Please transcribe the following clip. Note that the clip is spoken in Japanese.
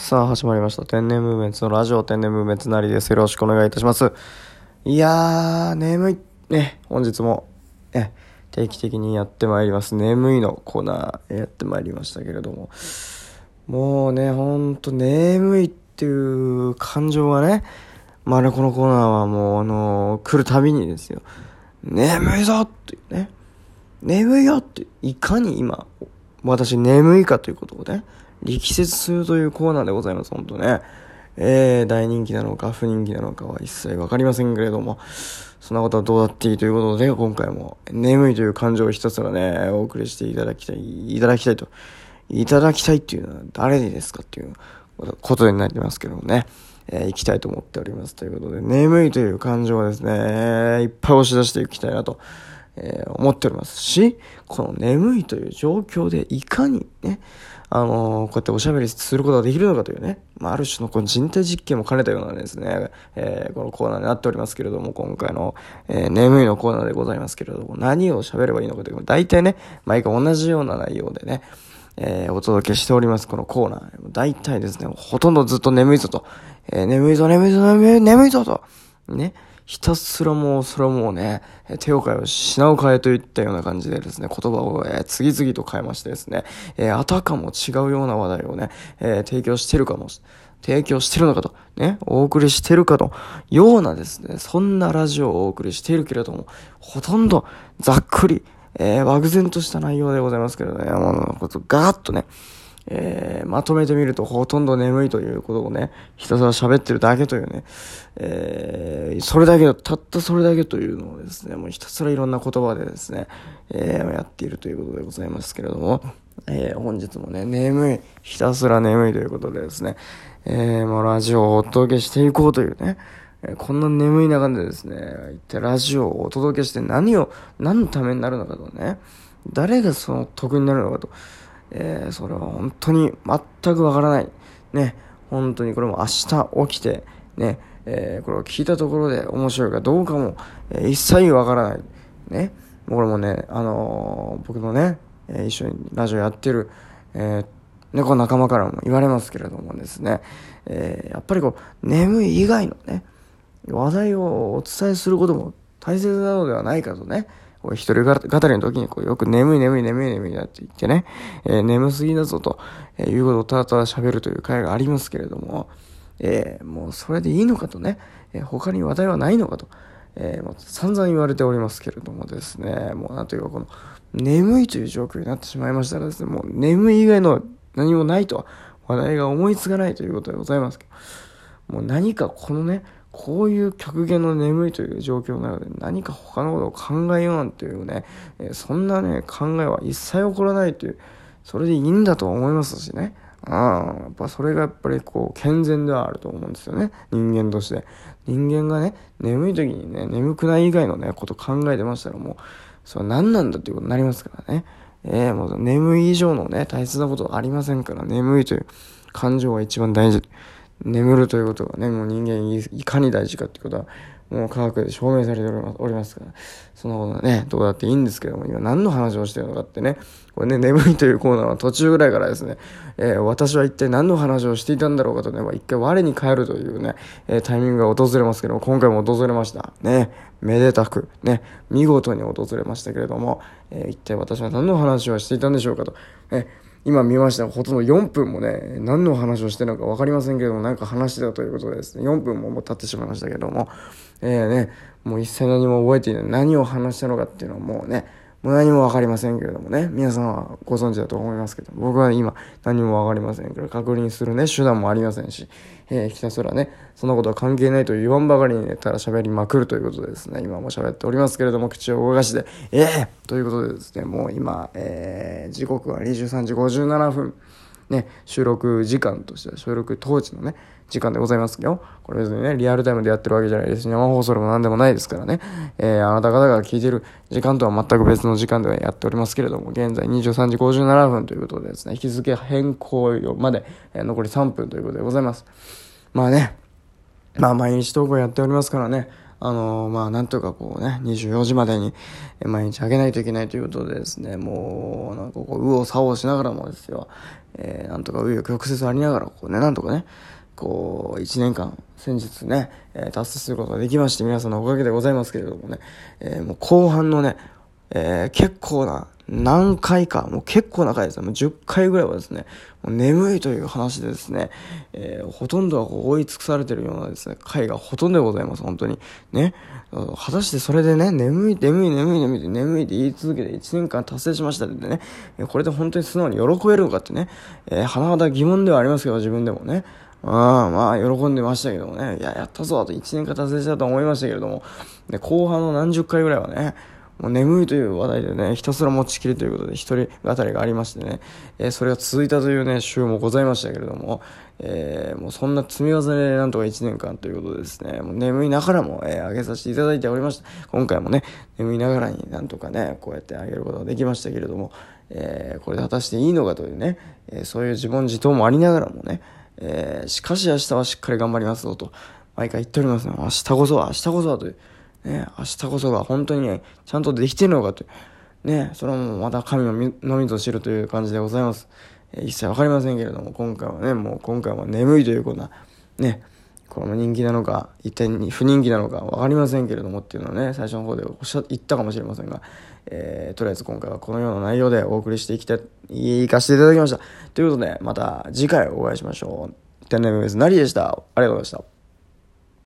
さあ、始まりました。天然ムーブメンツのラジオ天然ムーブメンツなりです。よろしくお願いいたします。いやー、眠い。ね、本日も、ね、定期的にやってまいります。眠いのコーナーやってまいりましたけれども。もうね、ほんと眠いっていう感情がね、まあね、このコーナーはもう、あのー、来るたびにですよ。眠いぞっていうね。眠いよって、いかに今、私眠いかということをね、力説するというコーナーでございます、本当ね。えー、大人気なのか不人気なのかは一切わかりませんけれども、そんなことはどうだっていいということで、今回も眠いという感情をひたすらね、お送りしていただきたい、いただきたいと、いただきたいっていうのは誰にですかっていうことになりますけどもね、えー、行きたいと思っております。ということで、眠いという感情はですね、いっぱい押し出していきたいなと。えー、思っておりますし、この眠いという状況でいかにね、あの、こうやっておしゃべりすることができるのかというね、まあ、ある種のこの人体実験も兼ねたようなですね、えー、このコーナーになっておりますけれども、今回の、えー、眠いのコーナーでございますけれども、何を喋ればいいのかという、大体ね、毎回同じような内容でね、えー、お届けしております、このコーナー。大体ですね、ほとんどずっと眠いぞと、えー、眠いぞ、眠いぞ、眠いぞと、ね、ひたすらもう、それはもうね、手を変えを品を変えといったような感じでですね、言葉を、えー、次々と変えましてですね、えー、あたかも違うような話題をね、えー、提供してるかもし、提供してるのかと、ね、お送りしてるかと、ようなですね、そんなラジオをお送りしているけれども、ほとんどざっくり、えー、漠然とした内容でございますけれどね、もう、ことガーッとね、えー、まとめてみるとほとんど眠いということをね、ひたすら喋ってるだけというね、えー、それだけ、たったそれだけというのをですね、もうひたすらいろんな言葉でですね、えー、やっているということでございますけれども、えー、本日もね、眠い、ひたすら眠いということでですね、えー、もうラジオをお届けしていこうというね、えこんな眠い中でですね、一体ラジオをお届けして何を、何のためになるのかとね、誰がその得になるのかと、えー、それは本当に全くわからない。ね、本当にこれも明日起きて、ね、えー、これを聞いたところで面白いかどうかも、えー、一切わからない。ね、これもね、あのー、僕のね、え一緒にラジオやってる、え猫仲間からも言われますけれどもですね、えやっぱりこう、眠い以外のね、話題をお伝えすることも大切なのではないかとね、こう一人語りの時にこうよく眠い眠い眠い眠いだって言ってね、えー、眠すぎだぞと、え、いうことをただただ喋るという会がありますけれども、えー、もうそれでいいのかとね、えー、他に話題はないのかと、えー、もう散々言われておりますけれどもですね、もうなんというかこの、眠いという状況になってしまいましたらですね、もう眠い以外の何もないと、話題が思いつかないということでございますけど、もう何かこのね、こういう極限の眠いという状況なので何か他のことを考えようなんていうね、えそんなね、考えは一切起こらないという、それでいいんだと思いますしね。ああ、やっぱそれがやっぱりこう健全ではあると思うんですよね。人間として。人間がね、眠い時にね、眠くない以外のね、こと考えてましたらもう、それは何なんだっていうことになりますからね。ええー、もう眠い以上のね、大切なことはありませんから、眠いという感情が一番大事。眠るということがね、もう人間いかに大事かっていうことは、もう科学で証明されておりますから、そのことはね、どうだっていいんですけども、今何の話をしてるのかってね、これね、眠いというコーナーは途中ぐらいからですね、えー、私は一体何の話をしていたんだろうかとね、まあ、一回我に返るというね、えー、タイミングが訪れますけども、今回も訪れました。ね、めでたく、ね、見事に訪れましたけれども、えー、一体私は何の話をしていたんでしょうかと、え今見ましたほとんど4分もね、何の話をしてるのか分かりませんけども、なんか話してたということでですね、4分ももう経ってしまいましたけども、えー、ね、もう一切何も覚えていない。何を話したのかっていうのはもうね、もう何も分かりませんけれどもね、皆さんはご存知だと思いますけど、僕は今何も分かりませんから、確認するね、手段もありませんし、えー、ひたすらね、そんなことは関係ないと言わんばかりに寝、たら喋りまくるということでですね、今も喋っておりますけれども、口を動かして、ええー、ということでですね、もう今、えー、時刻は23時57分。ね、収録時間としては、収録当時のね、時間でございますよ。これ別にね、リアルタイムでやってるわけじゃないですし、生放送でも何でもないですからね。えー、あなた方が聞いてる時間とは全く別の時間ではやっておりますけれども、現在23時57分ということでですね、日付変更まで、えー、残り3分ということでございます。まあね、まあ毎日投稿やっておりますからね、あの、まあ、なんとかこうね、24時までに毎日あげないといけないということでですね、もう、なんかこう、右往左往しながらもですよ、えー、なんとか右翼曲折ありながら、こうね、なんとかね、こう、1年間、先日ね、えー、達成することができまして、皆さんのおかげでございますけれどもね、えー、もう後半のね、えー、結構な、何回か、もう結構な回ですね、もう10回ぐらいはですね、もう眠いという話でですね、えー、ほとんどは追い尽くされてるようなですね、回がほとんどでございます、本当に。ね。果たしてそれでね、眠い、眠い、眠い、眠いって、眠いって言い続けて1年間達成しましたってね、これで本当に素直に喜べるのかってね、えー、甚だ疑問ではありますけど、自分でもね。あ、まあ、喜んでましたけどもね。いや、やったぞあと1年間達成したと思いましたけれども、で、後半の何十回ぐらいはね、もう眠いという話題でね、ひたすら持ちきりということで、一人語りがありましてね、えー、それが続いたというね、週もございましたけれども、えー、もうそんな積み重ねでなんとか1年間ということでですね、もう眠いながらも、えー、上げさせていただいておりました。今回もね、眠いながらになんとかね、こうやってあげることができましたけれども、えー、これで果たしていいのかというね、えー、そういう自問自答もありながらもね、えー、しかし明日はしっかり頑張りますぞと、毎回言っておりますね。明日こそは、明日こそはという。ね、明日こそが本当にね、ちゃんとできてるのかと。ね、それもまた神のみぞ知るという感じでございます。えー、一切わかりませんけれども、今回はね、もう今回は眠いというこんな、ね、この人気なのか、一体不人気なのか分かりませんけれどもっていうのをね、最初の方でおっしゃ言ったかもしれませんが、えー、とりあえず今回はこのような内容でお送りしていきたい、行かせていただきました。ということで、また次回お会いしましょう。天然メスなりでした。ありがとうございました。